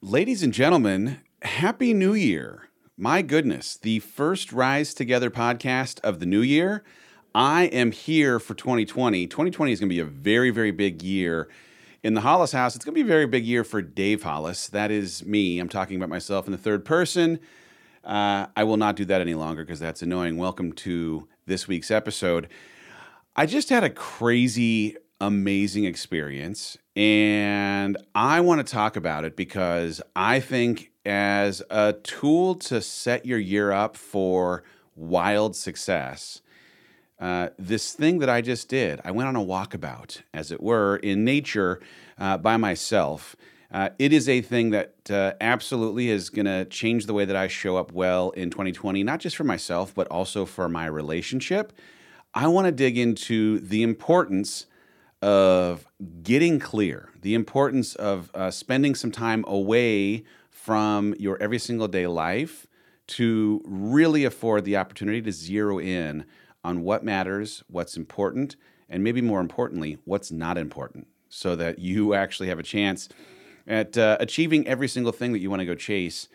Ladies and gentlemen, Happy New Year. My goodness, the first Rise Together podcast of the new year. I am here for 2020. 2020 is going to be a very, very big year in the Hollis house. It's going to be a very big year for Dave Hollis. That is me. I'm talking about myself in the third person. Uh, I will not do that any longer because that's annoying. Welcome to this week's episode. I just had a crazy, amazing experience and I want to talk about it because I think, as a tool to set your year up for wild success, uh, this thing that I just did, I went on a walkabout, as it were, in nature uh, by myself. Uh, it is a thing that uh, absolutely is going to change the way that I show up well in 2020, not just for myself, but also for my relationship. I want to dig into the importance of getting clear, the importance of uh, spending some time away from your every single day life to really afford the opportunity to zero in on what matters, what's important, and maybe more importantly, what's not important, so that you actually have a chance at uh, achieving every single thing that you want to go chase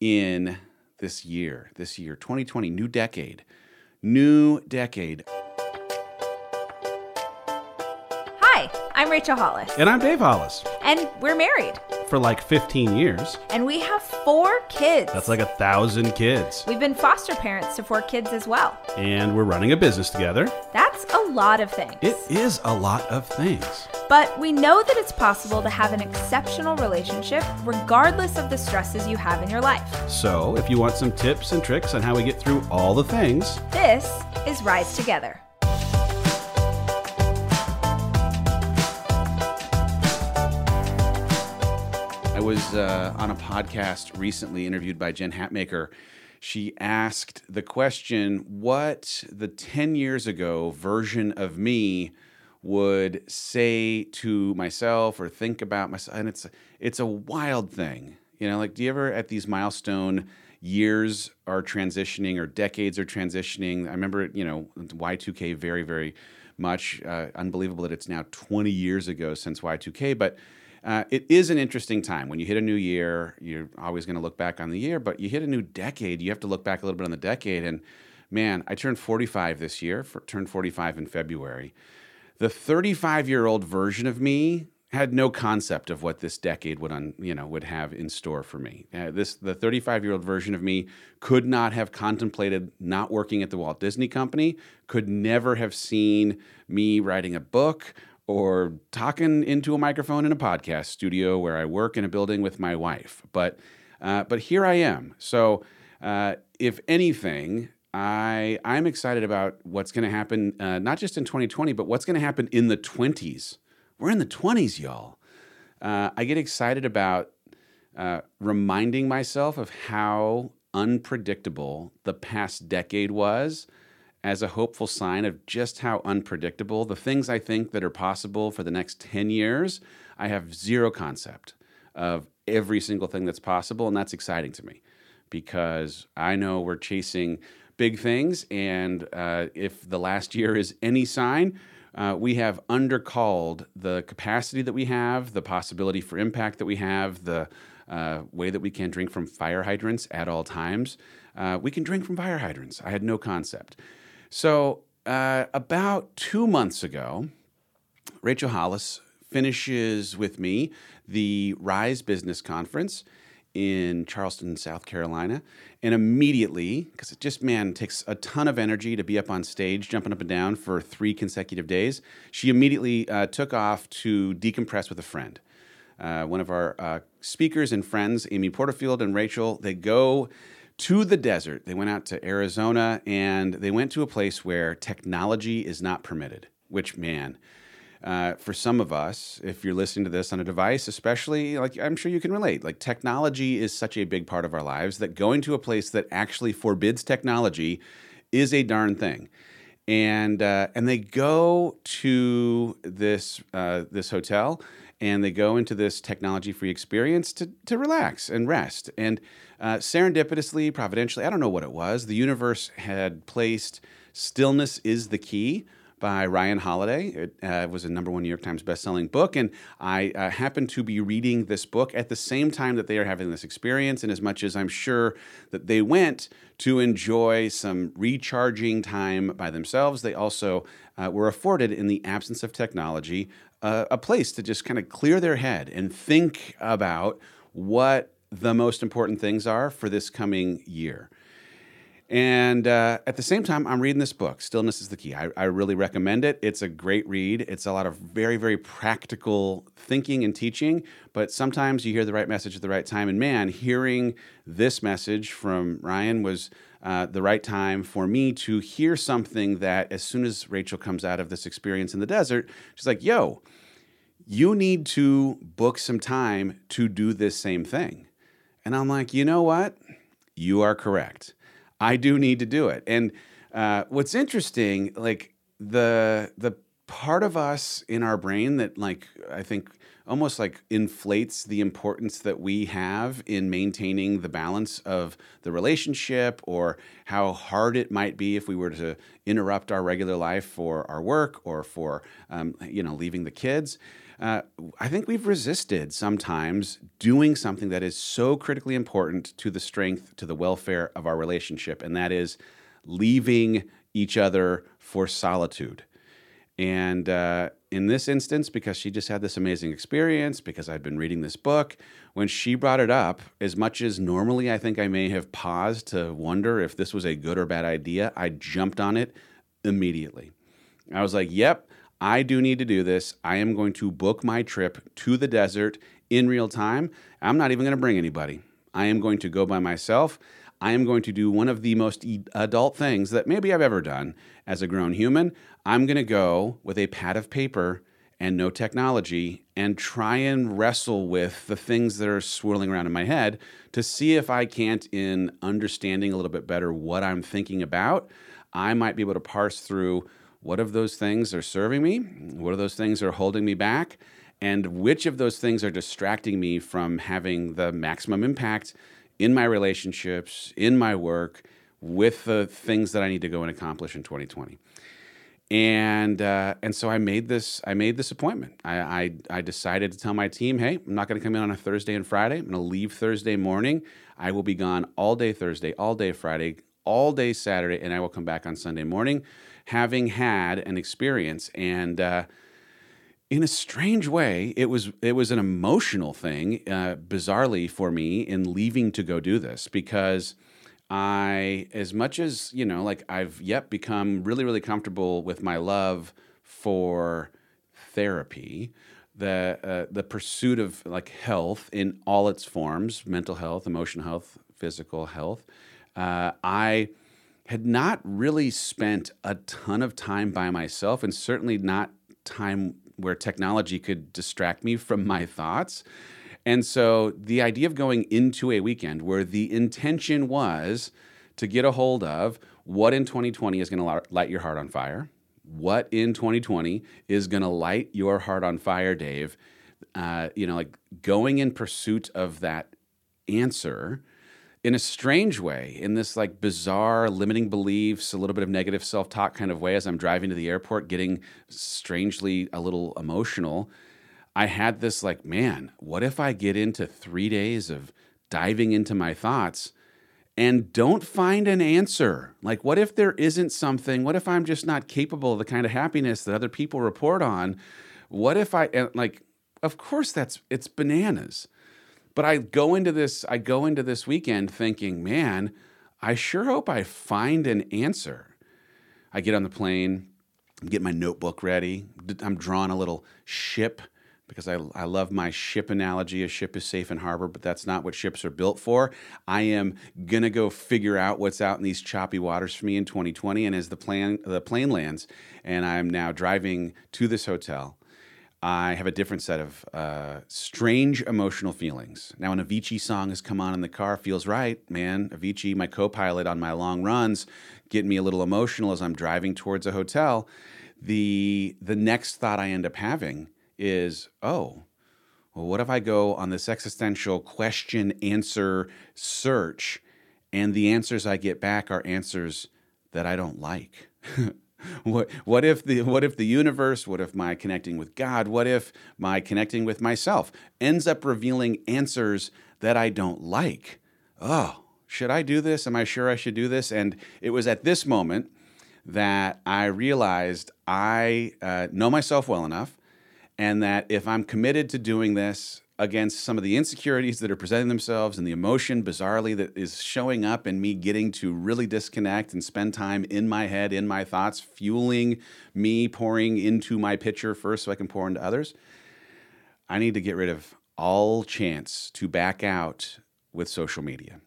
in this year, this year, 2020, new decade, new decade. I'm Rachel Hollis. And I'm Dave Hollis. And we're married. For like 15 years. And we have four kids. That's like a thousand kids. We've been foster parents to four kids as well. And we're running a business together. That's a lot of things. It is a lot of things. But we know that it's possible to have an exceptional relationship regardless of the stresses you have in your life. So, if you want some tips and tricks on how we get through all the things, this is Rise Together. Was uh, on a podcast recently interviewed by Jen Hatmaker. She asked the question what the 10 years ago version of me would say to myself or think about myself. And it's, it's a wild thing. You know, like, do you ever at these milestone years are transitioning or decades are transitioning? I remember, you know, Y2K very, very much. Uh, unbelievable that it's now 20 years ago since Y2K. But uh, it is an interesting time. When you hit a new year, you're always going to look back on the year, but you hit a new decade, you have to look back a little bit on the decade. And man, I turned 45 this year, for, turned 45 in February. The 35 year old version of me had no concept of what this decade would un, you know would have in store for me. Uh, this the 35 year old version of me could not have contemplated not working at the Walt Disney Company. Could never have seen me writing a book or talking into a microphone in a podcast studio where I work in a building with my wife. But uh, but here I am. So uh, if anything, I I'm excited about what's going to happen uh, not just in 2020, but what's going to happen in the 20s. We're in the 20s, y'all. Uh, I get excited about uh, reminding myself of how unpredictable the past decade was as a hopeful sign of just how unpredictable the things I think that are possible for the next 10 years, I have zero concept of every single thing that's possible. And that's exciting to me because I know we're chasing big things. And uh, if the last year is any sign, uh, we have undercalled the capacity that we have, the possibility for impact that we have, the uh, way that we can drink from fire hydrants at all times. Uh, we can drink from fire hydrants. I had no concept. So, uh, about two months ago, Rachel Hollis finishes with me the Rise Business Conference in Charleston, South Carolina. And immediately, because it just, man, takes a ton of energy to be up on stage, jumping up and down for three consecutive days, she immediately uh, took off to decompress with a friend. Uh, one of our uh, speakers and friends, Amy Porterfield and Rachel, they go to the desert. They went out to Arizona and they went to a place where technology is not permitted, which, man, uh, for some of us, if you're listening to this on a device, especially, like I'm sure you can relate, like technology is such a big part of our lives that going to a place that actually forbids technology is a darn thing. And, uh, and they go to this, uh, this hotel and they go into this technology free experience to, to relax and rest. And uh, serendipitously, providentially, I don't know what it was, the universe had placed stillness is the key by Ryan Holiday. It uh, was a number one New York Times bestselling book, and I uh, happened to be reading this book at the same time that they are having this experience. And as much as I'm sure that they went to enjoy some recharging time by themselves, they also uh, were afforded, in the absence of technology, uh, a place to just kind of clear their head and think about what the most important things are for this coming year. And uh, at the same time, I'm reading this book, Stillness is the Key. I, I, really recommend it. It's a great read. It's a lot of very, very practical thinking and teaching, but sometimes you hear the right message at the right time. And man, hearing this message from Ryan was uh, the right time for me to hear something that, as soon as Rachel comes out of this experience in the desert, she's like, yo, you need to book some time to do this same thing. And I'm like, you know what? You are correct. I do need to do it. And uh, what's interesting, like the the part of us in our brain that like I think almost like inflates the importance that we have in maintaining the balance of the relationship or how hard it might be if we were to interrupt our regular life for our work or for um, you know leaving the kids uh, I think we've resisted sometimes doing something that is so critically important to the strength, to the welfare of our relationship, and that is leaving each other for solitude. And uh, in this instance, because she just had this amazing experience, because I'd been reading this book, when she brought it up, as much as normally I think I may have paused to wonder if this was a good or bad idea, I jumped on it immediately. I was like, yep, I do need to do this. I am going to book my trip to the desert in real time. I'm not even going to bring anybody. I am going to go by myself. I am going to do one of the most adult things that maybe I've ever done as a grown human. I'm going to go with a pad of paper and no technology and try and wrestle with the things that are swirling around in my head to see if I can't, in understanding a little bit better what I'm thinking about, I might be able to parse through what of those things are serving me? What of those things are holding me back? And which of those things are distracting me from having the maximum impact in my relationships, in my work, with the things that I need to go and accomplish in 2020? and uh, and so I made this I made this appointment. I, I, I decided to tell my team, hey, I'm not going to come in on a Thursday and Friday. I'm going to leave Thursday morning. I will be gone all day Thursday, all day Friday, all day Saturday, and I will come back on Sunday morning having had an experience and uh, in a strange way it was it was an emotional thing uh, bizarrely for me in leaving to go do this because i as much as you know like i've yet become really really comfortable with my love for therapy the uh, the pursuit of like health in all its forms mental health emotional health physical health uh, i had not really spent a ton of time by myself and certainly not time where technology could distract me from my thoughts. And so the idea of going into a weekend where the intention was to get a hold of what in 2020 is going to light your heart on fire, what in 2020 is going to light your heart on fire, Dave. Uh, you know, like going in pursuit of that answer in a strange way, in this like bizarre limiting beliefs, a little bit of negative self talk kind of way, as I'm driving to the airport, getting strangely a little emotional, I had this like, man, what if I get into three days of diving into my thoughts and don't find an answer? Like, what if there isn't something? What if I'm just not capable of the kind of happiness that other people report on? What if I, and like, of course that's, it's bananas. But I go into this I go into this weekend thinking, man, I sure hope I find an answer. I get on the plane, get my notebook ready. I'm drawing a little ship because I, I love my ship analogy. A ship is safe in harbor, but that's not what ships are built for. I am gonna go figure out what's out in these choppy waters for me in 2020. And as the plane the plane lands, and I'm now driving to this hotel, I have a different set of uh, strange emotional feelings. Now, an Avicii song has come on in the car, feels right, man. Avicii, my co pilot on my long runs, getting me a little emotional as I'm driving towards a hotel. The, the next thought I end up having is, oh, well, what if I go on this existential question answer search and the answers I get back are answers that I don't like? what, what if the what if the universe what if my connecting with god what if my connecting with myself ends up revealing answers that i don't like? Oh should i do this? Am i sure i should do this? And it was at this moment that i realized i uh, know myself well enough and that if i'm committed to doing this against some of the insecurities that are presenting themselves and the emotion, bizarrely, that is showing up and me getting to really disconnect and spend time in my head, in my thoughts, fueling me pouring into my pitcher first so I can pour into others. I need to get rid of all chance to back out with social media.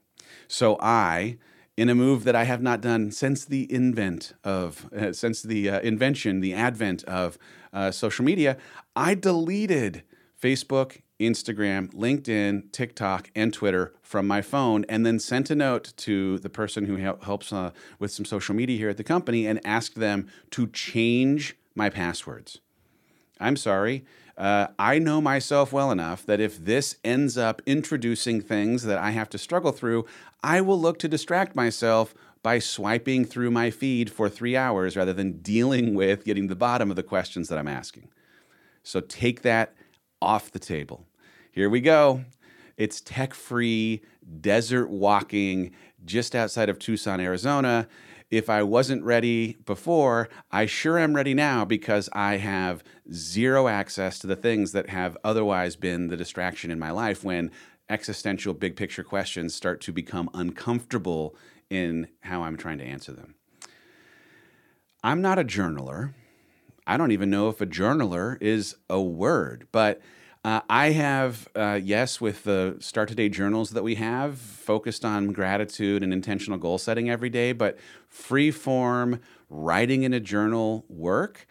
So I, in a move that I have not done since the invent of, uh, since the uh, invention, the advent of uh, social media, I deleted Facebook, Instagram, LinkedIn, TikTok, and Twitter from my phone, and then sent a note to the person who helps uh, with some social media here at the company and asked them to change my passwords. I'm sorry. Uh, I know myself well enough that if this ends up introducing things that I have to struggle through, I will look to distract myself by swiping through my feed for three hours rather than dealing with getting to the bottom of the questions that I'm asking. So take that off the table. Here we go. It's tech free, desert walking just outside of Tucson, Arizona. If I wasn't ready before, I sure am ready now because I have zero access to the things that have otherwise been the distraction in my life when existential big picture questions start to become uncomfortable in how I'm trying to answer them. I'm not a journaler. I don't even know if a journaler is a word, but uh, I have, uh, yes, with the Start Today journals that we have, focused on gratitude and intentional goal setting every day, but free form writing in a journal work,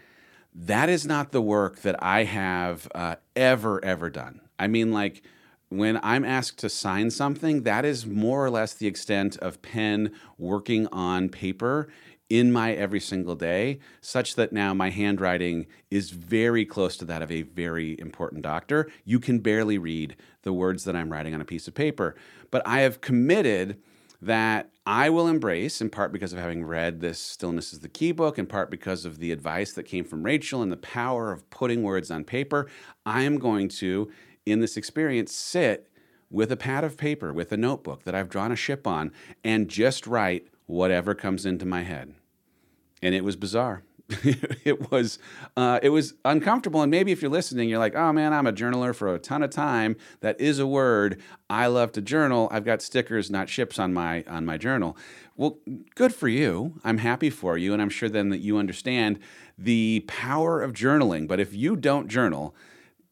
that is not the work that I have uh, ever, ever done. I mean, like, when I'm asked to sign something, that is more or less the extent of pen working on paper in my every single day, such that now my handwriting is very close to that of a very important doctor. You can barely read the words that I'm writing on a piece of paper. But I have committed that I will embrace, in part because of having read this Stillness is the Key book, in part because of the advice that came from Rachel and the power of putting words on paper. I am going to, in this experience, sit with a pad of paper, with a notebook that I've drawn a ship on, and just write whatever comes into my head and it was bizarre. it was uh, it was uncomfortable, and maybe if you're listening, you're like, "Oh man, I'm a journaler for a ton of time. That is a word. I love to journal. I've got stickers, not ships, on my on my journal." Well, good for you. I'm happy for you, and I'm sure then that you understand the power of journaling. But if you don't journal,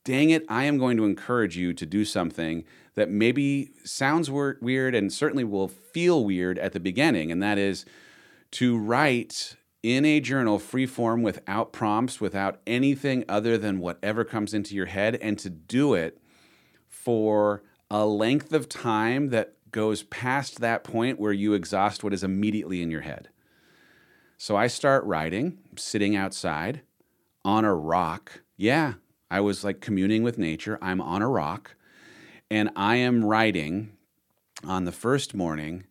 dang it, I am going to encourage you to do something that maybe sounds weird and certainly will feel weird at the beginning, and that is to write in a journal free form without prompts, without anything other than whatever comes into your head, and to do it for a length of time that goes past that point where you exhaust what is immediately in your head. So I start writing, sitting outside on a rock. Yeah, I was like communing with nature. I'm on a rock and I am writing on the first morning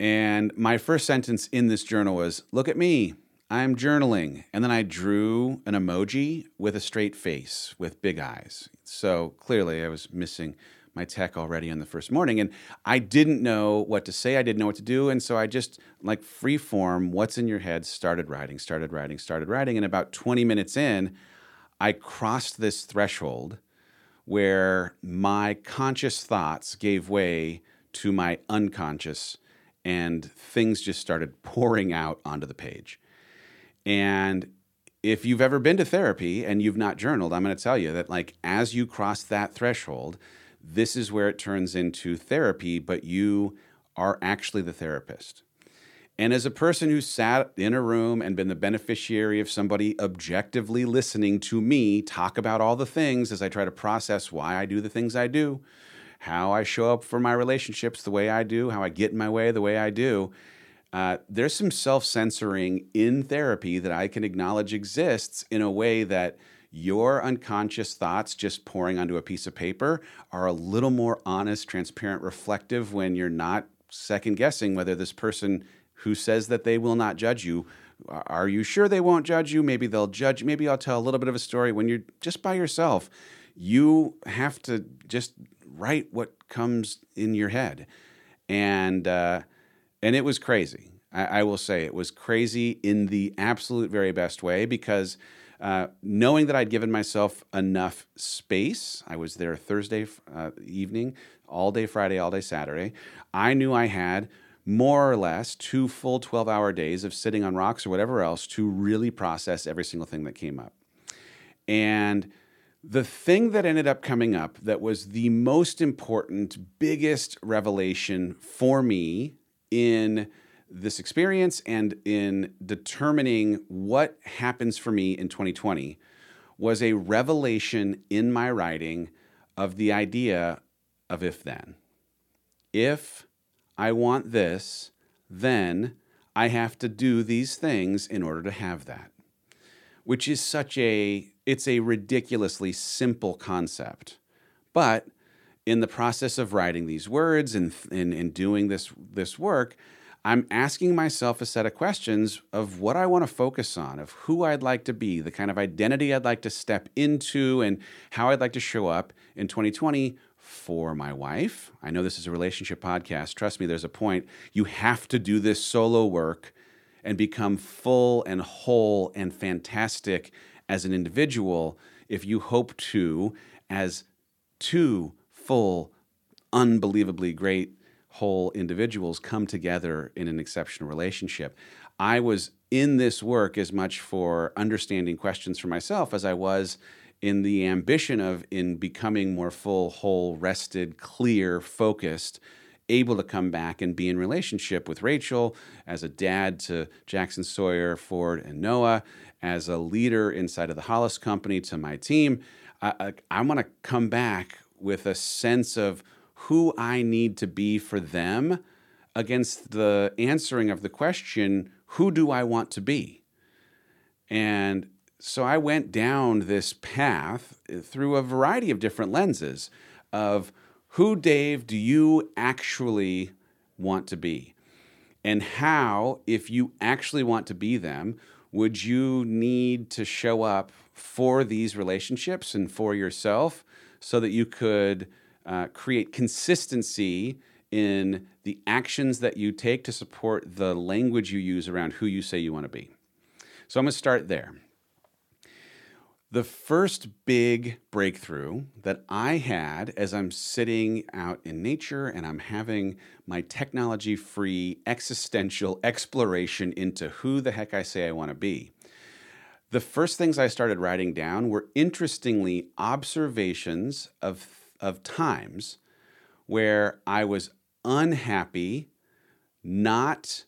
and my first sentence in this journal was Look at me, I'm journaling. And then I drew an emoji with a straight face with big eyes. So clearly I was missing my tech already on the first morning. And I didn't know what to say. I didn't know what to do. And so I just, like free form, what's in your head, started writing, started writing, started writing. And about 20 minutes in, I crossed this threshold where my conscious thoughts gave way to my unconscious and things just started pouring out onto the page. And if you've ever been to therapy and you've not journaled, I'm going to tell you that, like, as you cross that threshold, this is where it turns into therapy, but you are actually the therapist. And as a person who sat in a room and been the beneficiary of somebody objectively listening to me talk about all the things as I try to process why I do the things I do, how I show up for my relationships the way I do, how I get in my way the way I do. Uh, there's some self censoring in therapy that I can acknowledge exists in a way that your unconscious thoughts just pouring onto a piece of paper are a little more honest, transparent, reflective when you're not second guessing whether this person who says that they will not judge you Are you sure they won't judge you? Maybe they'll judge. Maybe I'll tell a little bit of a story. When you're just by yourself, you have to just write what comes in your head, and uh, and it was crazy. I, I will say it was crazy in the absolute very best way because uh, knowing that I'd given myself enough space, I was there Thursday uh, evening, all day Friday, all day Saturday. I knew I had more or less two full 12 hour days of sitting on rocks or whatever else to really process every single thing that came up. And the thing that ended up coming up that was the most important, biggest revelation for me in this experience and in determining what happens for me in 2020 was a revelation in my writing of the idea of if then. If I want this, then I have to do these things in order to have that. Which is such a it's a ridiculously simple concept. But in the process of writing these words and, and, and doing this this work, I'm asking myself a set of questions of what I want to focus on, of who I'd like to be, the kind of identity I'd like to step into, and how I'd like to show up in 2020 for my wife. I know this is a relationship podcast. Trust me, there's a point. You have to do this solo work and become full and whole and fantastic as an individual if you hope to, as two full, unbelievably great whole individuals come together in an exceptional relationship. I was in this work as much for understanding questions for myself as I was in the ambition of in becoming more full, whole, rested, clear, focused, able to come back and be in relationship with Rachel as a dad to Jackson Sawyer, Ford, and Noah, as a leader inside of the Hollis Company to my team. I, I, I want to come back with a sense of who I need to be for them against the answering of the question, who do I want to be? And so I went down this path eh, through a variety of different lenses of who, Dave, do you actually want to be? And how, if you actually want to be them, would you need to show up for these relationships and for yourself so that you could uh, create consistency in the actions that you take to support the language you use around who you say you want to be. So I'm going to start there. The first big breakthrough that I had as I'm sitting out in nature and I'm having my technology free existential exploration into who the heck I say I want to be. The first things I started writing down were interestingly observations of of times where I was unhappy, not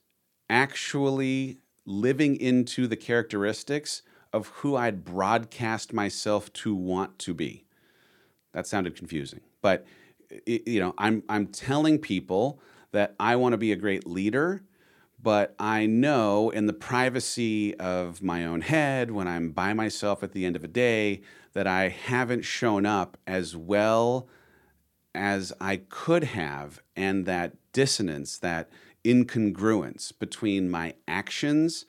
actually living into the characteristics of who I'd broadcast myself to want to be. That sounded confusing, but you know, I'm I'm telling people that I want to be a great leader, but I know in the privacy of my own head when I'm by myself at the end of a day that I haven't shown up as well as I could have, and that dissonance, that incongruence between my actions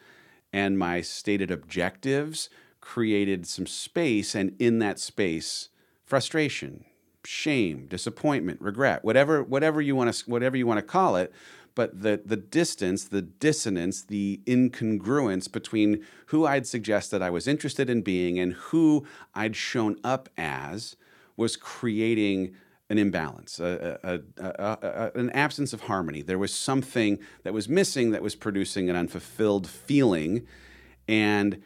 and my stated objectives created some space, and in that space, frustration, shame, disappointment, regret, whatever whatever you want to whatever you want to call it, but the the distance, the dissonance, the incongruence between who I'd suggested I was interested in being and who I'd shown up as was creating an imbalance, a, a, a, an absence of harmony. There was something that was missing that was producing an unfulfilled feeling, and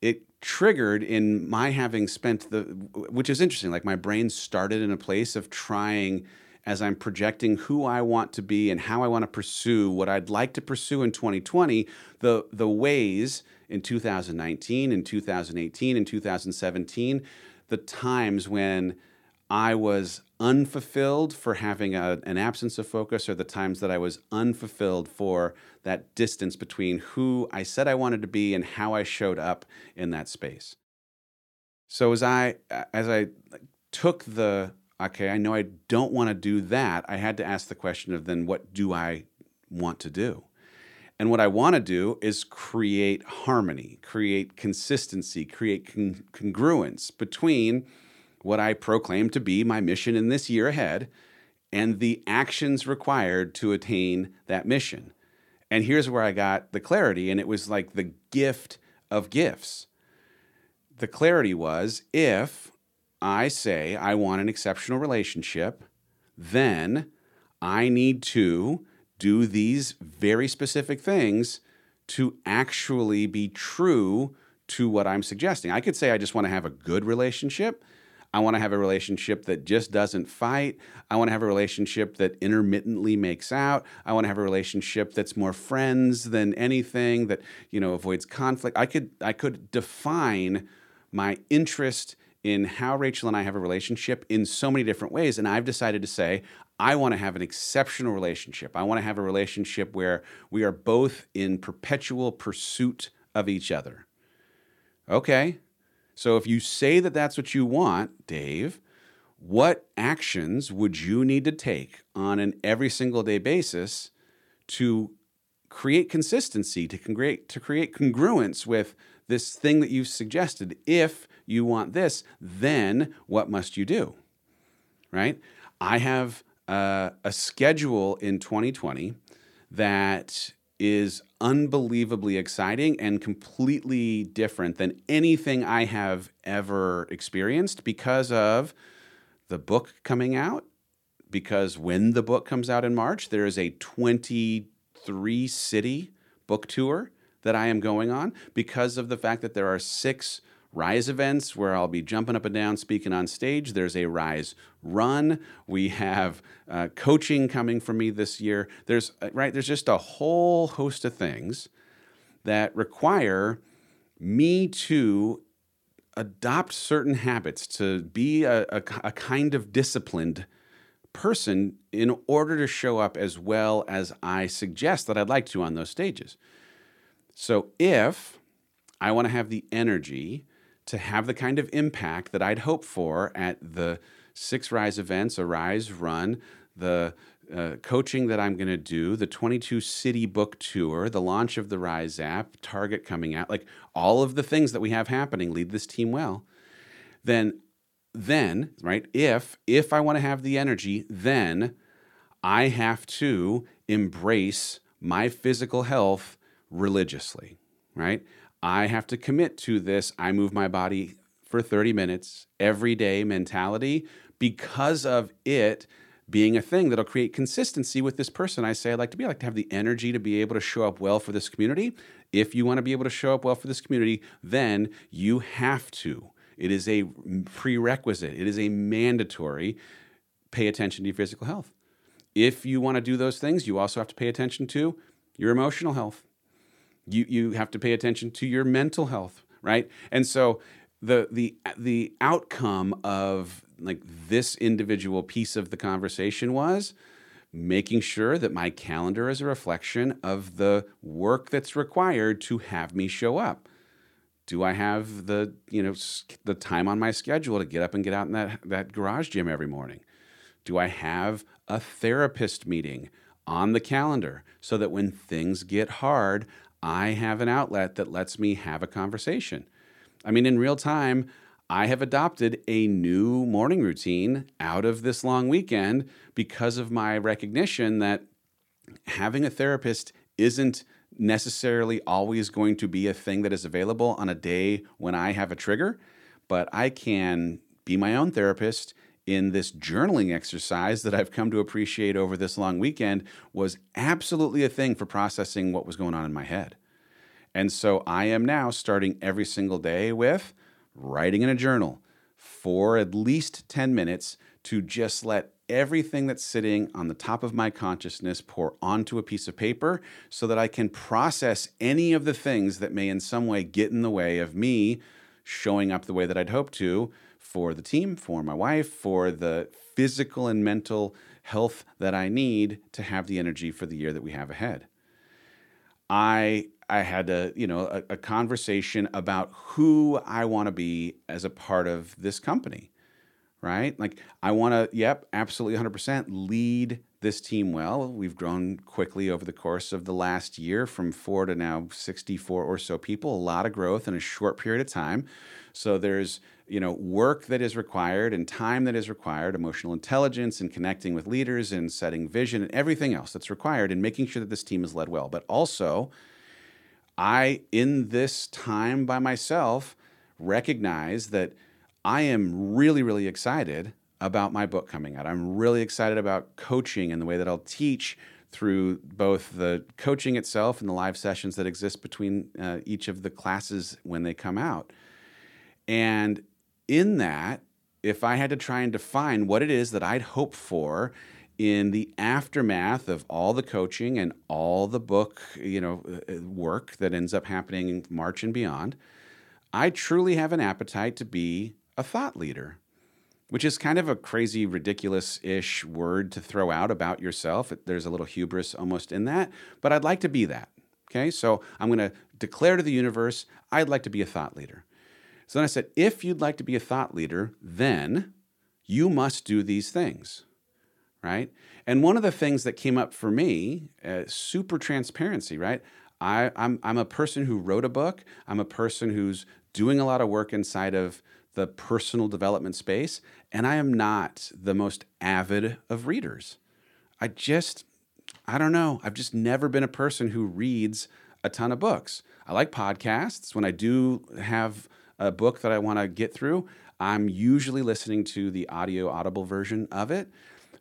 it triggered in my having spent the, which is interesting. Like my brain started in a place of trying as I'm projecting who I want to be and how I want to pursue what I'd like to pursue in 2020, the the ways in 2019 in 2018 in 2017, the times when I was unfulfilled for having a, an absence of focus, or the times that I was unfulfilled for that distance between who I said I wanted to be and how I showed up in that space. So as I as I took the okay, I know I don't want to do that. I had to ask the question of then what do I want to do? And what I want to do is create harmony, create consistency, create con- congruence between what I proclaim to be my mission in this year ahead and the actions required to attain that mission. And here's where I got the clarity, and it was like the gift of gifts. The clarity was if I say I want an exceptional relationship, then I need to do these very specific things to actually be true to what I'm suggesting. I could say I just want to have a good relationship. I want to have a relationship that just doesn't fight. I want to have a relationship that intermittently makes out. I want to have a relationship that's more friends than anything that, you know, avoids conflict. I could I could define my interest in how Rachel and I have a relationship in so many different ways and I've decided to say I want to have an exceptional relationship. I want to have a relationship where we are both in perpetual pursuit of each other. Okay. So if you say that that's what you want, Dave, what actions would you need to take on an every single day basis to create consistency, to create, to create congruence with this thing that you've suggested? If you want this, then what must you do? Right? I have uh, a schedule in 2020 that is unbelievably exciting and completely different than anything I have ever experienced because of the book coming out. Because when the book comes out in March, there is a 23 city book tour that I am going on because of the fact that there are six Rise events where I'll be jumping up and down speaking on stage. There's a Rise run. We have uh, coaching coming from me this year. There's uh, right. There's just a whole host of things that require me to adopt certain habits to be a, a, a kind of disciplined person in order to show up as well as I suggest that I'd like to on those stages. So if I want to have the energy to have the kind of impact that I'd hope for at the six Rise events, a Rise run, the uh, coaching that I'm going to do, the 22 city book tour, the launch of the Rise app, Target coming out, like all of the things that we have happening, lead this team well. Then, then, right, if if I want to have the energy, then I have to embrace my physical health religiously, right? I have to commit to this. I move my body for 30 minutes every day mentality because of it being a thing that'll create consistency with this person I say I'd like to be. I like to have the energy to be able to show up well for this community. If you want to be able to show up well for this community, then you have to. It is a prerequisite, it is a mandatory pay attention to your physical health. If you want to do those things, you also have to pay attention to your emotional health you you have to pay attention to your mental health, right? And so the the the outcome of like this individual piece of the conversation was making sure that my calendar is a reflection of the work that's required to have me show up do i have the you know the time on my schedule to get up and get out in that that garage gym every morning do i have a therapist meeting on the calendar so that when things get hard I have an outlet that lets me have a conversation. I mean, in real time, I have adopted a new morning routine out of this long weekend because of my recognition that having a therapist isn't necessarily always going to be a thing that is available on a day when I have a trigger, but I can be my own therapist in this journaling exercise that I've come to appreciate over this long weekend was absolutely a thing for processing what was going on in my head. And so I am now starting every single day with writing in a journal for at least 10 minutes to just let everything that's sitting on the top of my consciousness pour onto a piece of paper so that I can process any of the things that may in some way get in the way of me showing up the way that I'd hope to for the team, for my wife, for the physical and mental health that I need to have the energy for the year that we have ahead. I I had a you know a, a conversation about who I want to be as a part of this company, right? Like I want to, yep, absolutely 100% lead this team well. We've grown quickly over the course of the last year from four to now 64 or so people, a lot of growth in a short period of time. So there's, you know, work that is required and time that is required, emotional intelligence and connecting with leaders and setting vision and everything else that's required and making sure that this team is led well. But also, I, in this time by myself, recognize that I am really, really excited about my book coming out. I'm really excited about coaching and the way that I'll teach through both the coaching itself and the live sessions that exist between uh, each of the classes when they come out. And in that, if I had to try and define what it is that I'd hope for in the aftermath of all the coaching and all the book, you know, uh, work that ends up happening in March and beyond, I truly have an appetite to be a thought leader, which is kind of a crazy, ridiculous ish word to throw out about yourself. There's a little hubris almost in that, but I'd like to be that. Okay, so I'm going to declare to the universe, I'd like to be a thought leader. So then I said, if you'd like to be a thought leader, then you must do these things, right? And one of the things that came up for me, uh, super transparency, right? I, I'm, I'm a person who wrote a book. I'm a person who's doing a lot of work inside of the personal development space, and I am not the most avid of readers. I just, I don't know. I've just never been a person who reads a ton of books. I like podcasts. When I do have a book that I want to get through, I'm usually listening to the audio audible version of it.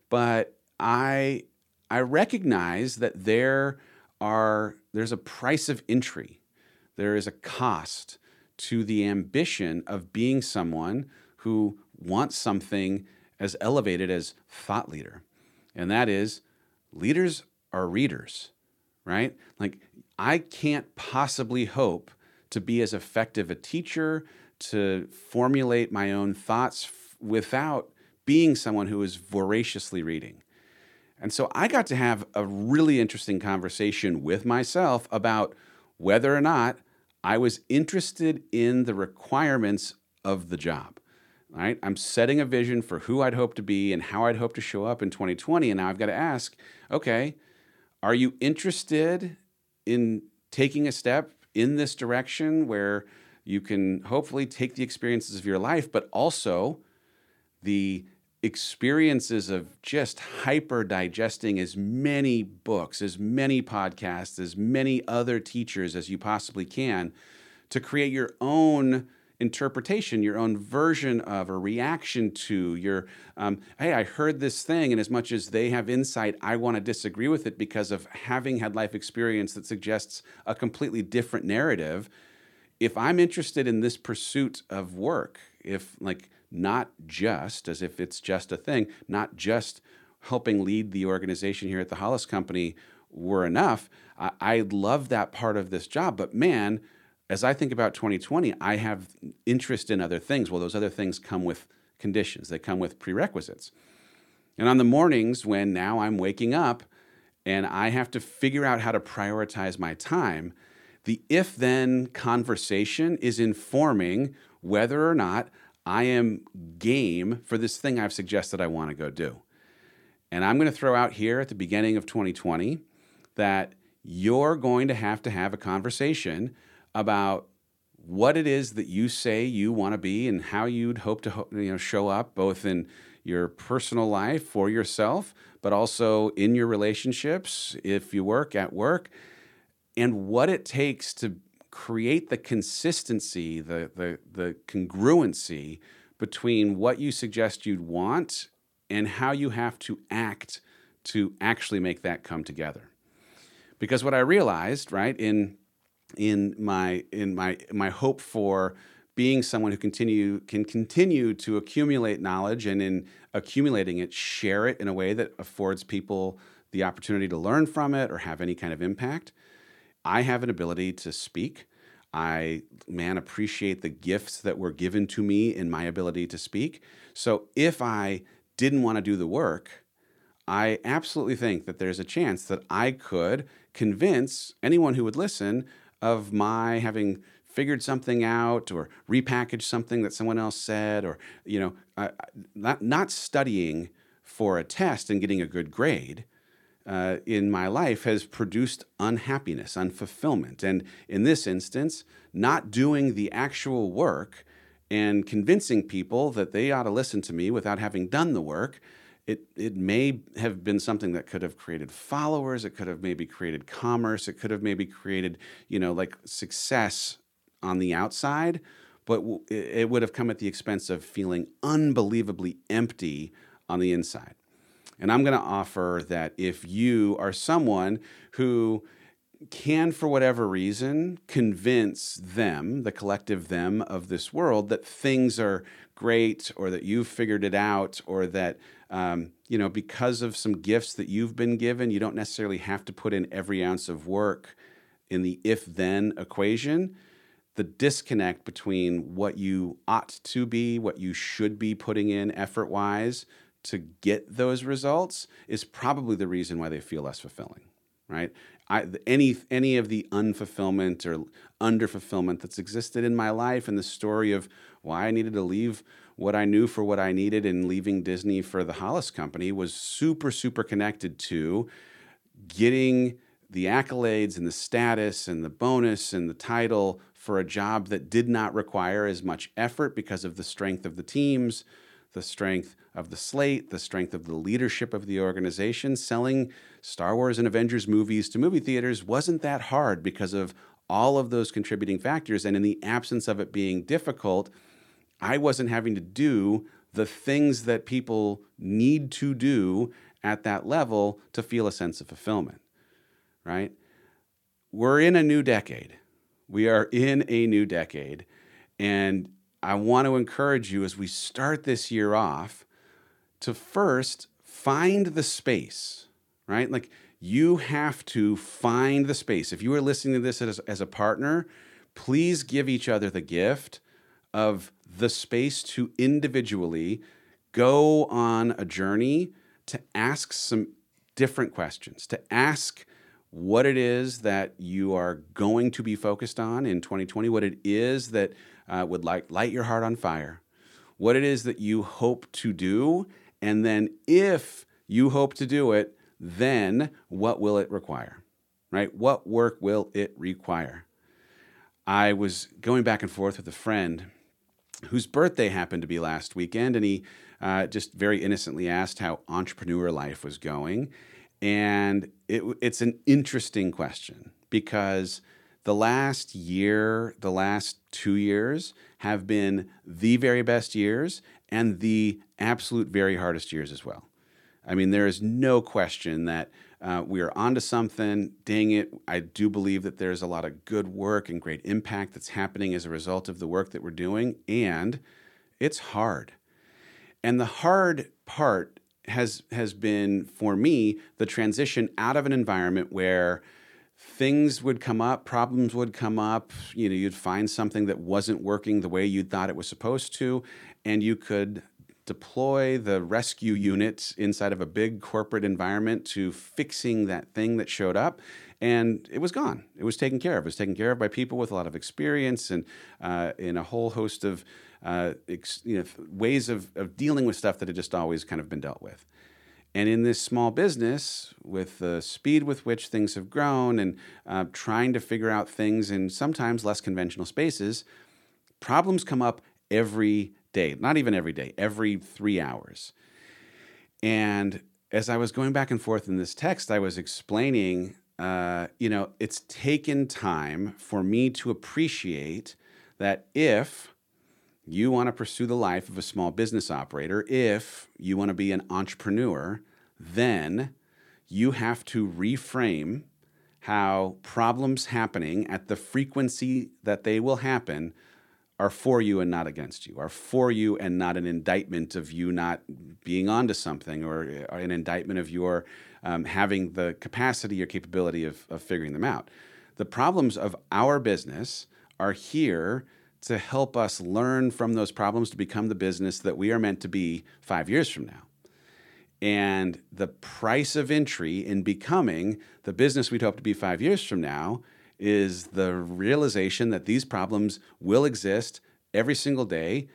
But I I recognize that there are there's a price of entry. There is a cost to the ambition of being someone who wants something as elevated as thought leader. And that is leaders are readers, right? Like, I can't possibly hope to be as effective a teacher, to formulate my own thoughts f- without being someone who is voraciously reading. And so I got to have a really interesting conversation with myself about whether or not I was interested in the requirements of the job. Right? I'm setting a vision for who I'd hope to be and how I'd hope to show up in 2020. And now I've got to ask, okay, are you interested in taking a step in this direction where you can hopefully take the experiences of your life, but also the experiences of just hyper digesting as many books, as many podcasts, as many other teachers as you possibly can to create your own interpretation, your own version of a reaction to your, um, hey, I heard this thing, and as much as they have insight, I want to disagree with it because of having had life experience that suggests a completely different narrative. If I'm interested in this pursuit of work, if like not just as if it's just a thing, not just helping lead the organization here at the Hollis Company were enough. I, I love that part of this job, but man, as I think about 2020, I have interest in other things. Well, those other things come with conditions, they come with prerequisites. And on the mornings when now I'm waking up and I have to figure out how to prioritize my time, the if then conversation is informing whether or not I am game for this thing I've suggested I want to go do. And I'm going to throw out here at the beginning of 2020 that you're going to have to have a conversation about what it is that you say you want to be and how you'd hope to you know show up both in your personal life for yourself but also in your relationships if you work at work and what it takes to create the consistency, the, the, the congruency between what you suggest you'd want and how you have to act to actually make that come together. Because what I realized, right, in in my in my my hope for being someone who continue can continue to accumulate knowledge and in accumulating it share it in a way that affords people the opportunity to learn from it or have any kind of impact I have an ability to speak. I, man, appreciate the gifts that were given to me in my ability to speak. So if I didn't want to do the work, I absolutely think that there's a chance that I could convince anyone who would listen of my having figured something out or repackaged something that someone else said or you know uh, not not studying for a test and getting a good grade uh, in my life has produced unhappiness, unfulfillment. And in this instance, not doing the actual work and convincing people that they ought to listen to me without having done the work, it, it may have been something that could have created followers. It could have maybe created commerce. It could have maybe created, you know, like success on the outside, but it would have come at the expense of feeling unbelievably empty on the inside. And I'm going to offer that if you are someone who can, for whatever reason, convince them, the collective them of this world, that things are great or that you've figured it out or that, um, you know, because of some gifts that you've been given, you don't necessarily have to put in every ounce of work in the if then equation. The disconnect between what you ought to be, what you should be putting in effort wise, to get those results is probably the reason why they feel less fulfilling, right? I, any any of the unfulfillment or underfulfillment that's existed in my life and the story of why I needed to leave what I knew for what I needed and leaving Disney for the Hollis Company was super super connected to getting the accolades and the status and the bonus and the title for a job that did not require as much effort because of the strength of the teams, the strength of the slate, the strength of the leadership of the organization. Selling Star Wars and Avengers movies to movie theaters wasn't that hard because of all of those contributing factors. And in the absence of it being difficult, I wasn't having to do the things that people need to do at that level to feel a sense of fulfillment, right? We're in a new decade. We are in a new decade. And I want to encourage you as we start this year off to first find the space, right? Like you have to find the space. If you are listening to this as, as a partner, please give each other the gift of the space to individually go on a journey to ask some different questions, to ask what it is that you are going to be focused on in 2020, what it is that uh, would like light your heart on fire, what it is that you hope to do, and then if you hope to do it, then what will it require? Right? What work will it require? I was going back and forth with a friend whose birthday happened to be last weekend, and he uh, just very innocently asked how entrepreneur life was going. And it, it's an interesting question because the last year, the last two years have been the very best years and the absolute very hardest years as well. I mean, there is no question that uh, we are onto something. Dang it, I do believe that there's a lot of good work and great impact that's happening as a result of the work that we're doing, and it's hard. And the hard part has has been for me the transition out of an environment where things would come up, problems would come up, you know, you'd find something that wasn't working the way you thought it was supposed to, and you could deploy the rescue unit inside of a big corporate environment to fixing that thing that showed up and it was gone. It was taken care of. It was taken care of by people with a lot of experience and uh, in a whole host of uh, ex- you know, ways of, of dealing with stuff that had just always kind of been dealt with. And in this small business, with the speed with which things have grown and uh, trying to figure out things in sometimes less conventional spaces, problems come up every day. Not even every day, every three hours. And as I was going back and forth in this text, I was explaining, uh, you know, it's taken time for me to appreciate that if you want to pursue the life of a small business operator, if you want to be an entrepreneur, then you have to reframe how problems happening at the frequency that they will happen are for you and not against you, are for you and not an indictment of you not being onto something or an indictment of your um, having the capacity or capability of, of figuring them out. The problems of our business are here to help us learn from those problems to become the business that we are meant to be five years from now. And the price of entry in becoming the business we'd hope to be five years from now is the realization that these problems will exist every single day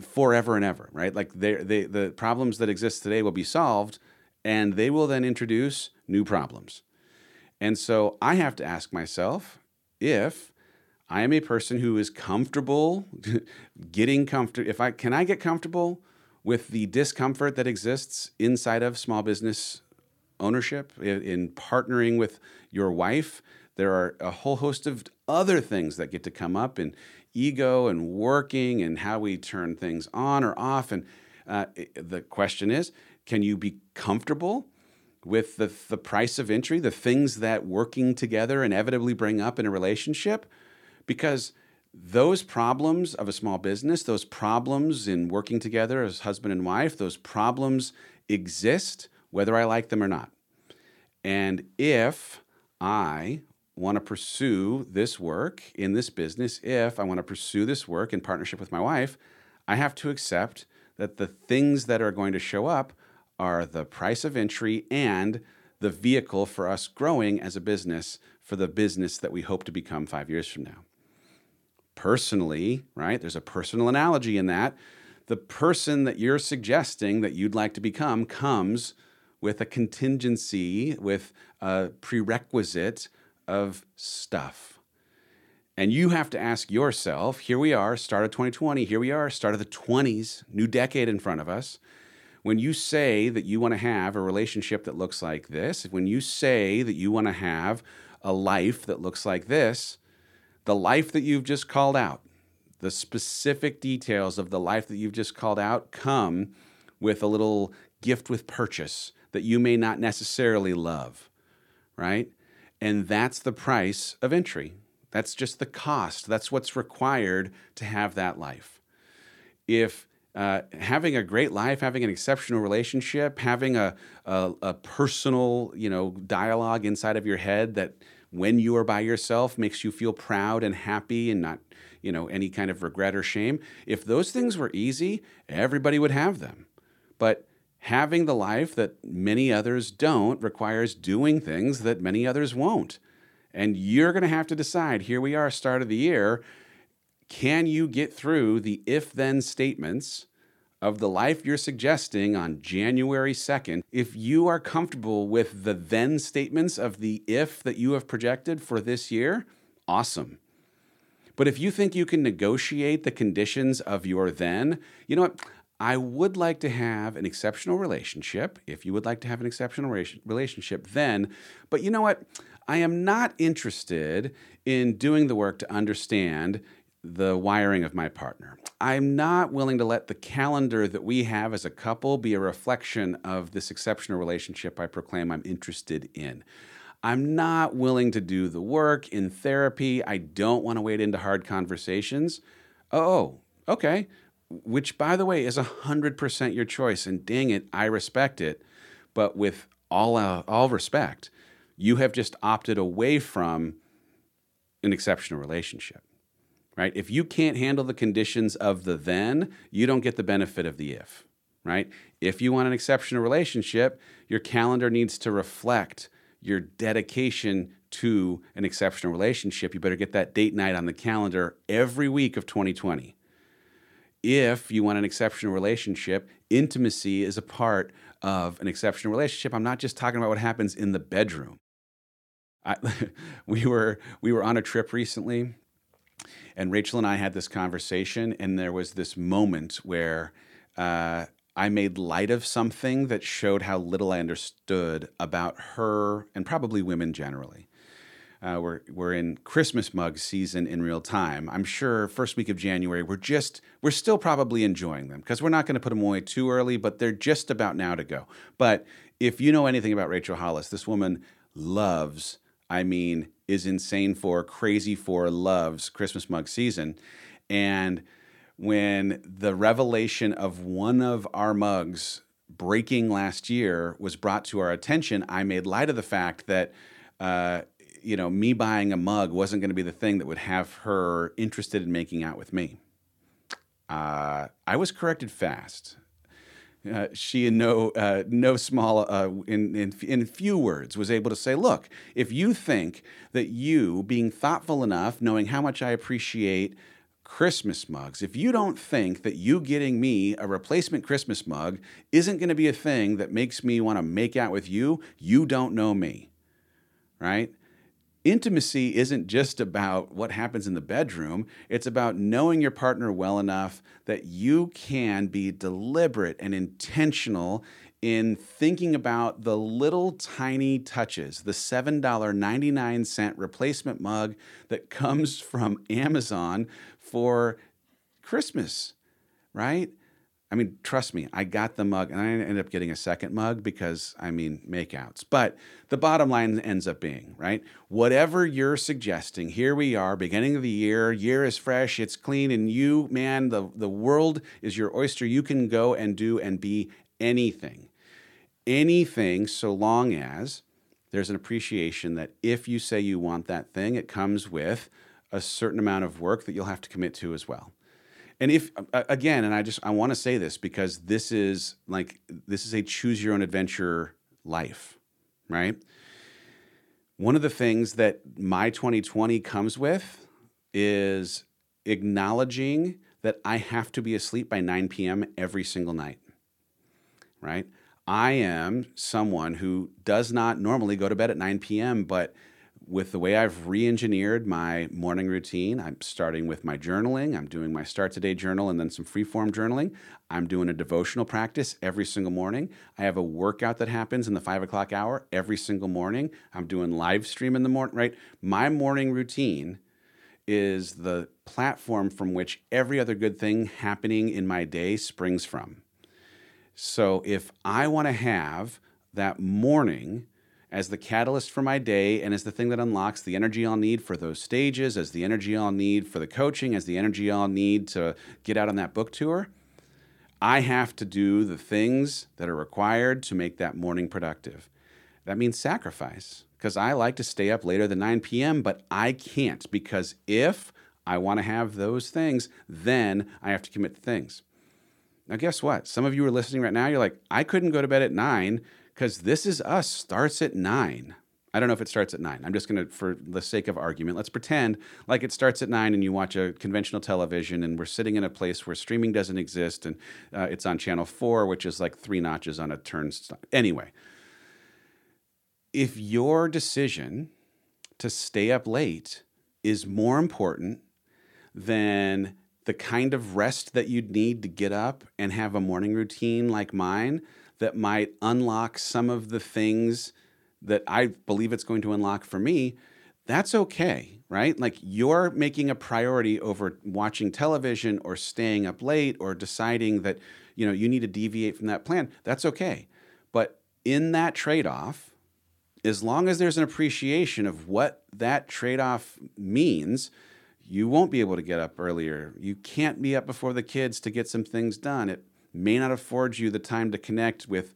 forever and ever, right? Like they, the problems that exist today will be solved and they will then introduce new problems. And so I have to ask myself if I am a person who is comfortable getting comfortable, if I can I get comfortable with the discomfort that exists inside of small business ownership in, in partnering with your wife. There are a whole host of other things that get to come up in ego and working and how we turn things on or off. And uh, the question is, can you be comfortable with the, the price of entry, the things that working together inevitably bring up in a relationship? Because those problems of a small business, those problems in working together as husband and wife, those problems exist whether I like them or not. And if I want to pursue this work in this business, if I want to pursue this work in partnership with my wife, I have to accept that the things that are going to show up are the price of entry and the vehicle for us growing as a business for the business that we hope to become five years from now. Personally, right, there's a personal analogy in that. The person that you're suggesting that you'd like to become comes with a contingency, with a prerequisite of stuff. And you have to ask yourself here we are, start of 2020, here we are, start of the 20s, new decade in front of us. When you say that you want to have a relationship that looks like this, when you say that you want to have a life that looks like this, the life that you've just called out, the specific details of the life that you've just called out come with a little gift with purchase that you may not necessarily love, right? And that's the price of entry. That's just the cost. That's what's required to have that life. If uh, having a great life, having an exceptional relationship, having a, a, a, personal, you know, dialogue inside of your head that when you are by yourself makes you feel proud and happy and not, you know, any kind of regret or shame. If those things were easy, everybody would have them. But having the life that many others don't requires doing things that many others won't. And you're going to have to decide here we are, start of the year. Can you get through the if then statements of the life you're suggesting on January 2nd? If you are comfortable with the then statements of the if that you have projected for this year, awesome. But if you think you can negotiate the conditions of your then, you know what? I would like to have an exceptional relationship. If you would like to have an exceptional relationship, then, but you know what? I am not interested in doing the work to understand the wiring of my partner. I'm not willing to let the calendar that we have as a couple be a reflection of this exceptional relationship I proclaim I'm interested in. I'm not willing to do the work in therapy. I don't want to wade into hard conversations. Oh, okay which by the way is 100% your choice and dang it i respect it but with all uh, all respect you have just opted away from an exceptional relationship right if you can't handle the conditions of the then you don't get the benefit of the if right if you want an exceptional relationship your calendar needs to reflect your dedication to an exceptional relationship you better get that date night on the calendar every week of 2020 if you want an exceptional relationship, intimacy is a part of an exceptional relationship. I'm not just talking about what happens in the bedroom. I, we were we were on a trip recently, and Rachel and I had this conversation, and there was this moment where uh, I made light of something that showed how little I understood about her and probably women generally. Uh, we're we're in Christmas mug season in real time. I'm sure first week of January we're just we're still probably enjoying them because we're not going to put them away too early, but they're just about now to go. But if you know anything about Rachel Hollis, this woman loves, I mean, is insane for, crazy for, loves Christmas mug season, and when the revelation of one of our mugs breaking last year was brought to our attention, I made light of the fact that. Uh, you know, me buying a mug wasn't going to be the thing that would have her interested in making out with me. Uh, I was corrected fast. Uh, she in no uh, no small uh, in, in in few words was able to say, look, if you think that you being thoughtful enough, knowing how much I appreciate Christmas mugs, if you don't think that you getting me a replacement Christmas mug isn't going to be a thing that makes me want to make out with you, you don't know me, right? Intimacy isn't just about what happens in the bedroom. It's about knowing your partner well enough that you can be deliberate and intentional in thinking about the little tiny touches, the $7.99 replacement mug that comes from Amazon for Christmas, right? I mean, trust me, I got the mug and I ended up getting a second mug because, I mean, makeouts. But the bottom line ends up being, right? Whatever you're suggesting, here we are, beginning of the year, year is fresh, it's clean, and you, man, the, the world is your oyster. You can go and do and be anything. Anything so long as there's an appreciation that if you say you want that thing, it comes with a certain amount of work that you'll have to commit to as well and if again and i just i want to say this because this is like this is a choose your own adventure life right? One of the things that my 2020 comes with is acknowledging that i have to be asleep by 9 p.m every single night right? I am someone who does not normally go to bed at 9 p.m but with the way I've re engineered my morning routine, I'm starting with my journaling. I'm doing my start today journal and then some free form journaling. I'm doing a devotional practice every single morning. I have a workout that happens in the five o'clock hour every single morning. I'm doing live stream in the morning, right? My morning routine is the platform from which every other good thing happening in my day springs from. So if I want to have that morning, as the catalyst for my day and as the thing that unlocks the energy I'll need for those stages, as the energy I'll need for the coaching, as the energy I'll need to get out on that book tour. I have to do the things that are required to make that morning productive. That means sacrifice because I like to stay up later than 9 p.m., but I can't because if I want to have those things, then I have to commit to things. Now, guess what? Some of you are listening right now, you're like, I couldn't go to bed at 9 because This Is Us starts at nine. I don't know if it starts at nine. I'm just going to, for the sake of argument, let's pretend like it starts at nine and you watch a conventional television and we're sitting in a place where streaming doesn't exist and uh, it's on channel four, which is like three notches on a turnstile. Anyway, if your decision to stay up late is more important than the kind of rest that you'd need to get up and have a morning routine like mine, that might unlock some of the things that I believe it's going to unlock for me, that's okay, right? Like you're making a priority over watching television or staying up late or deciding that, you know, you need to deviate from that plan. That's okay. But in that trade-off, as long as there's an appreciation of what that trade-off means, you won't be able to get up earlier. You can't be up before the kids to get some things done. It may not afford you the time to connect with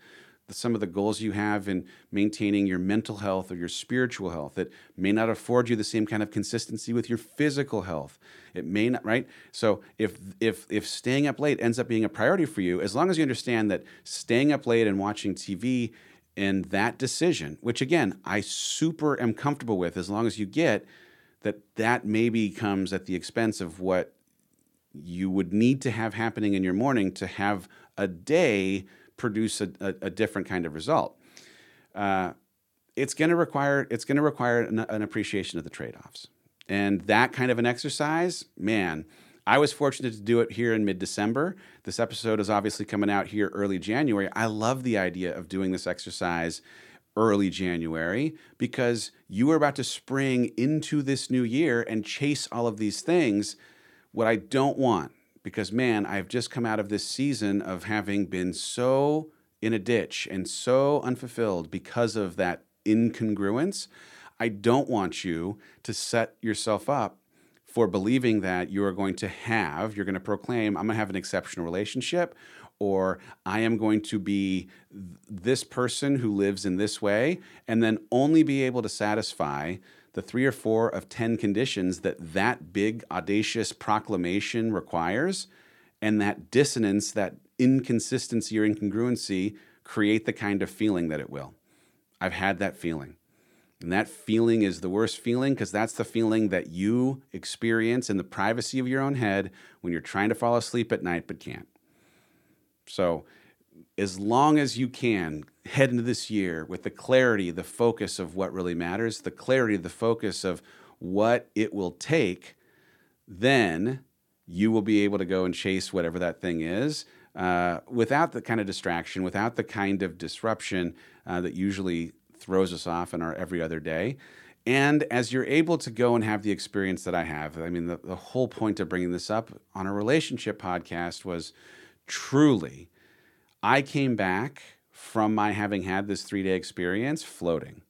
some of the goals you have in maintaining your mental health or your spiritual health. It may not afford you the same kind of consistency with your physical health. It may not, right? So if if if staying up late ends up being a priority for you, as long as you understand that staying up late and watching TV and that decision, which again I super am comfortable with, as long as you get that that maybe comes at the expense of what you would need to have happening in your morning to have a day produce a, a, a different kind of result. Uh, it's going to require it's going to require an, an appreciation of the trade-offs, and that kind of an exercise, man. I was fortunate to do it here in mid December. This episode is obviously coming out here early January. I love the idea of doing this exercise early January because you are about to spring into this new year and chase all of these things what I don't want, because man, I've just come out of this season of having been so in a ditch and so unfulfilled because of that incongruence. I don't want you to set yourself up for believing that you are going to have, you're going to proclaim, I'm going to have an exceptional relationship, or I am going to be this person who lives in this way, and then only be able to satisfy the three or four of 10 conditions that that big audacious proclamation requires and that dissonance that inconsistency or incongruency create the kind of feeling that it will. I've had that feeling. And that feeling is the worst feeling because that's the feeling that you experience in the privacy of your own head when you're trying to fall asleep at night but can't. So, as long as you can head into this year with the clarity, the focus of what really matters, the clarity, the focus of what it will take, then you will be able to go and chase whatever that thing is uh, without the kind of distraction, without the kind of disruption uh, that usually throws us off in our every other day. And as you're able to go and have the experience that I have, I mean, the, the whole point of bringing this up on a relationship podcast was truly, I came back from my having had this three day experience floating.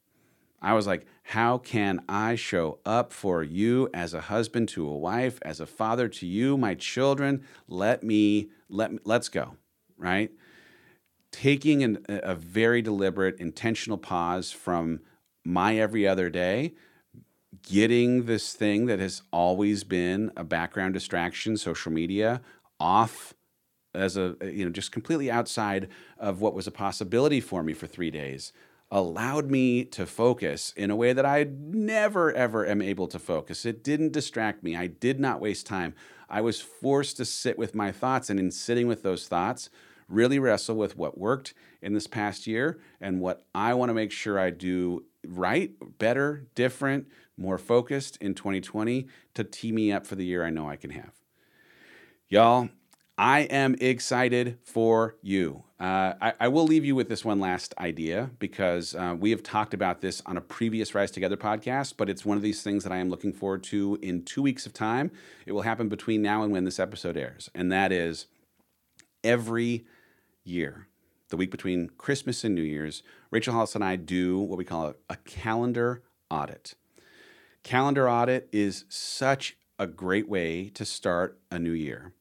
I was like, how can I show up for you as a husband to a wife, as a father to you, my children? Let me let me, let's go, right? Taking an, a very deliberate, intentional pause from my every other day, getting this thing that has always been a background distraction, social media, off as a you know just completely outside of what was a possibility for me for 3 days allowed me to focus in a way that I never, ever am able to focus. It didn't distract me. I did not waste time. I was forced to sit with my thoughts, and in sitting with those thoughts, really wrestle with what worked in this past year and what I want to make sure I do right, better, different, more focused in 2020 to tee me up for the year I know I can have. Y'all, I am excited for you. Uh, I, I, will leave you with this one last idea because uh, we have talked about this on a previous Rise Together podcast, but it's one of these things that I am looking forward to in two weeks of time. It will happen between now and when this episode airs, and that is every year, the week between Christmas and New Year's, Rachel Hollis and I do what we call a, a calendar audit. Calendar audit is such a great way to start a new year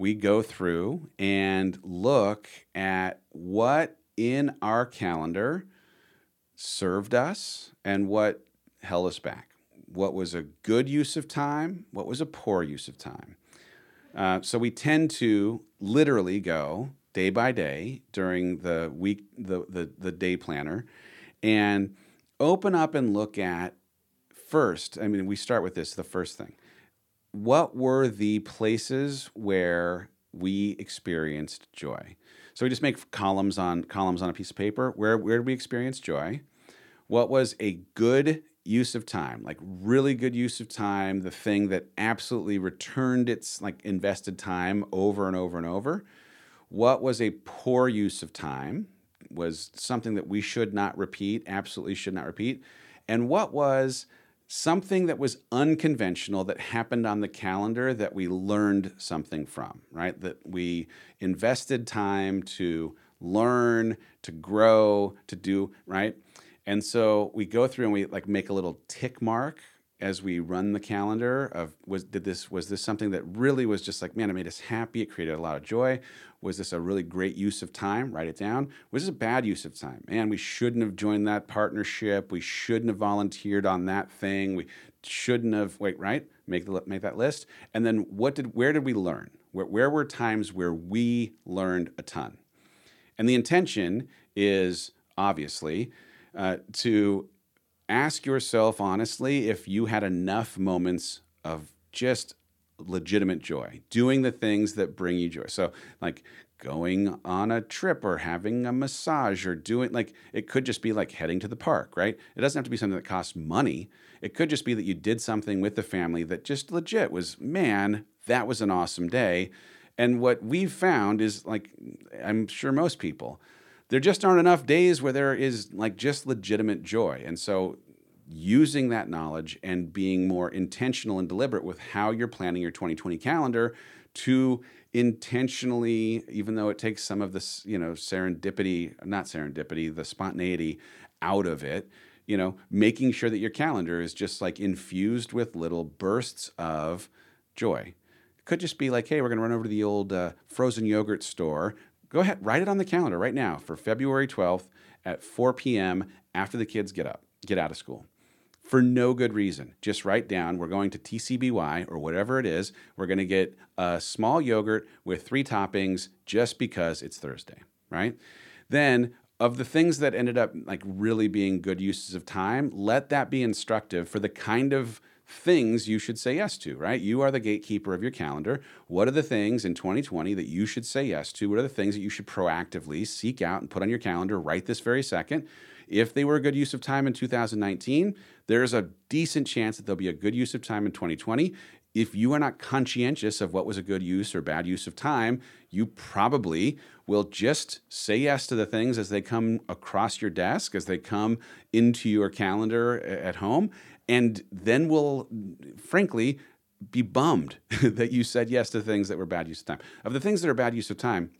we go through and look at what in our calendar served us and what held us back. What was a good use of time? What was a poor use of time? Uh, so we tend to literally go day by day during the week, the, the, the day planner, and open up and look at first. I mean, we start with this the first thing what were the places where we experienced joy? So we just make columns on columns on a piece of paper. Where where did we experience joy? What was a good use of time, like really good use of time, the thing that absolutely returned its like invested time over and over and over? What was a poor use of time? Was something that we should not repeat, absolutely should not repeat. And what was something that was unconventional that happened on the calendar that we learned something from, right? That we invested time to learn, to grow, to do, right? And so we go through and we like make a little tick mark as we run the calendar of was did this was this something that really was just like man it made us happy. It created a lot of joy. Was this a really great use of time? Write it down. Was this a bad use of time? Man we shouldn't have joined that partnership. We shouldn't have volunteered on that thing. We shouldn't have wait right? Make the make that list. And then what did where did we learn? Where, where were times where we learned a ton? And the intention is obviously uh, to ask yourself honestly if you had enough moments of just legitimate joy, doing the things that bring you joy. So, like going on a trip or having a massage or doing like it could just be like heading to the park, right? It doesn't have to be something that costs money. It could just be that you did something with the family that just legit was, man, that was an awesome day. And what we've found is like, I'm sure most people, there just aren't enough days where there is like just legitimate joy. And so using that knowledge and being more intentional and deliberate with how you're planning your 2020 calendar to intentionally even though it takes some of this you know serendipity not serendipity the spontaneity out of it you know making sure that your calendar is just like infused with little bursts of joy it could just be like hey we're going to run over to the old uh, frozen yogurt store go ahead, write it on the calendar right now for February 12th at 4 p.m. after the kids get up, get out of school. for no good reason. Just write down we're going to TCBY or whatever it is. We're going to get a small yogurt with three toppings just because it's Thursday, right? Then of the things that ended up like really being good uses of time, let that be instructive for the kind of things you should say yes to, right? You are the gatekeeper of your calendar. What are the things in 2020 that you should say yes to? What are the things that you should proactively seek out and put on your calendar right this very second? If they were a good use of time in 2019, there's a decent chance that they'll be a good use of time in 2020 if you are not conscientious of what was a good use or bad use of time, you probably will just say yes to the things as they come across your desk, as they come into your calendar at home, and then we'll, frankly, be bummed that you said yes to things that were bad use of time. Of the things that are bad use of time,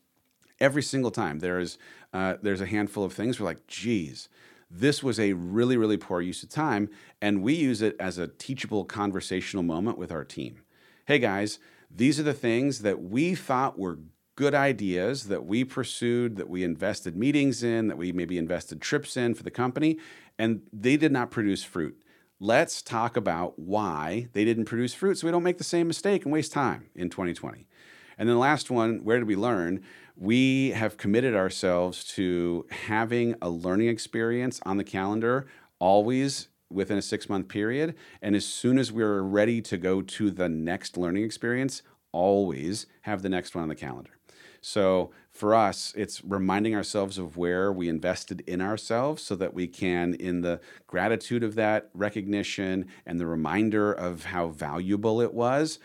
every single time there is uh, there's a handful of things we're like, geez, this was a really, really poor use of time. And we use it as a teachable conversational moment with our team. Hey guys, these are the things that we thought were good ideas that we pursued, that we invested meetings in, that we maybe invested trips in for the company, and they did not produce fruit. Let's talk about why they didn't produce fruit so we don't make the same mistake and waste time in 2020. And then the last one, where did we learn? we have committed ourselves to having a learning experience on the calendar always within a six month period. And as soon as we're ready to go to the next learning experience, always have the next one on the calendar. So for us, it's reminding ourselves of where we invested in ourselves so that we can, in the gratitude of that recognition and the reminder of how valuable it was,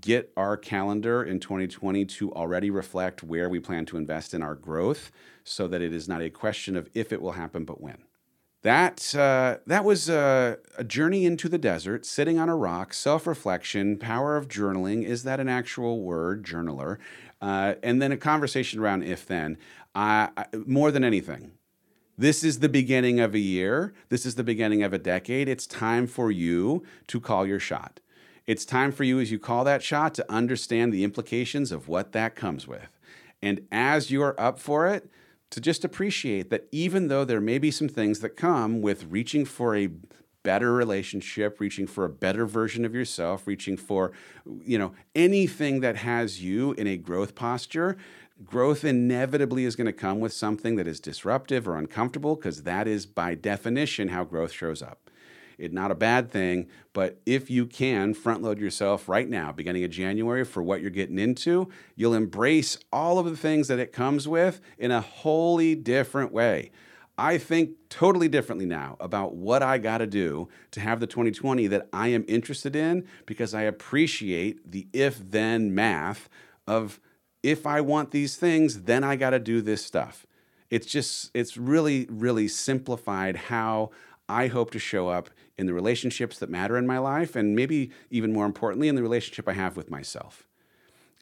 get our calendar in 2020 to already reflect where we plan to invest in our growth so that it is not a question of if it will happen, but when. That, uh, that was a, a journey into the desert, sitting on a rock, self reflection, power of journaling. Is that an actual word, journaler? Uh, and then a conversation around if then. More than anything, this is the beginning of a year. This is the beginning of a decade. It's time for you to call your shot. It's time for you, as you call that shot, to understand the implications of what that comes with. And as you're up for it, to just appreciate that even though there may be some things that come with reaching for a better relationship, reaching for a better version of yourself, reaching for, you know, anything that has you in a growth posture, growth inevitably is going to come with something that is disruptive or uncomfortable because that is by definition how growth shows up. It's not a bad thing, but if you can front load yourself right now, beginning of January, for what you're getting into, you'll embrace all of the things that it comes with in a wholly different way. I think totally differently now about what I got to do to have the 2020 that I am interested in because I appreciate the if then math of if I want these things, then I got to do this stuff. It's just, it's really, really simplified how I hope to show up in the relationships that matter in my life, and maybe even more importantly, in the relationship I have with myself.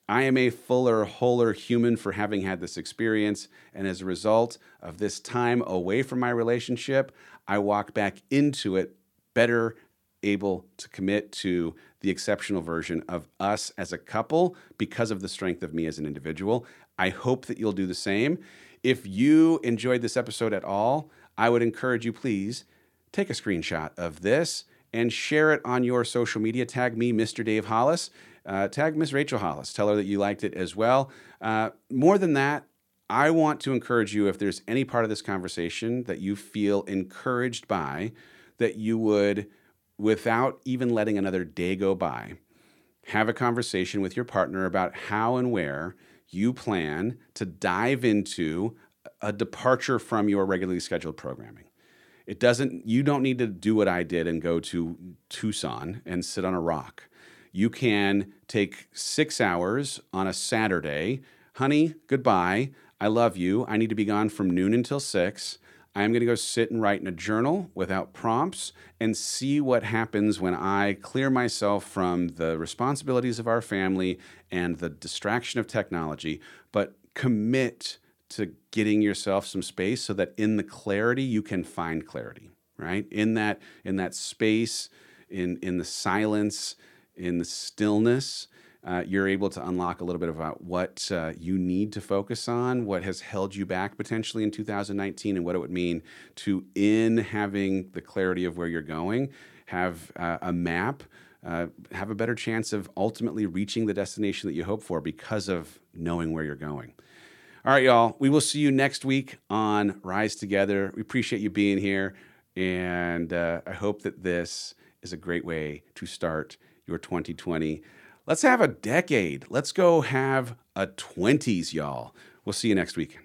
I am a fuller, wholer human for having had this experience, and as a result of this time away from my relationship, I walk back into it better able to commit to the exceptional version of us as a couple because of the strength of me as an individual. I hope that you'll do the same. If you enjoyed this episode at all, I would encourage you, please take a screenshot of this and share it on your social media. Tag me, Mr. Dave Hollis. Uh, tag Miss Rachel Hollis. Tell her that you liked it as well. Uh, more than that, I want to encourage you if there's any part of this conversation that you feel encouraged by, that you would, without even letting another day go by, have a conversation with your partner about how and where you plan to dive into a departure from your regularly scheduled programming. It doesn't, you don't need to do what I did and go to Tucson and sit on a rock. You can take six hours on a Saturday. Honey, goodbye. I love you. I need to be gone from noon until six. I'm going to go sit and write in a journal without prompts and see what happens when I clear myself from the responsibilities of our family and the distraction of technology, but commit to getting yourself some space so that in the clarity you can find clarity right in that in that space in in the silence in the stillness uh, you're able to unlock a little bit about what uh, you need to focus on, what has held you back potentially in 2019, and what it would mean to, in having the clarity of where you're going, have uh, a map, uh, have a better chance of ultimately reaching the destination that you hope for because of knowing where you're going. All right, y'all. We will see you next week on Rise Together. We appreciate you being here, and uh, I hope that this is a great way to start your 2020. Let's have a decade. Let's go have a 20s, y'all. We'll see you next week.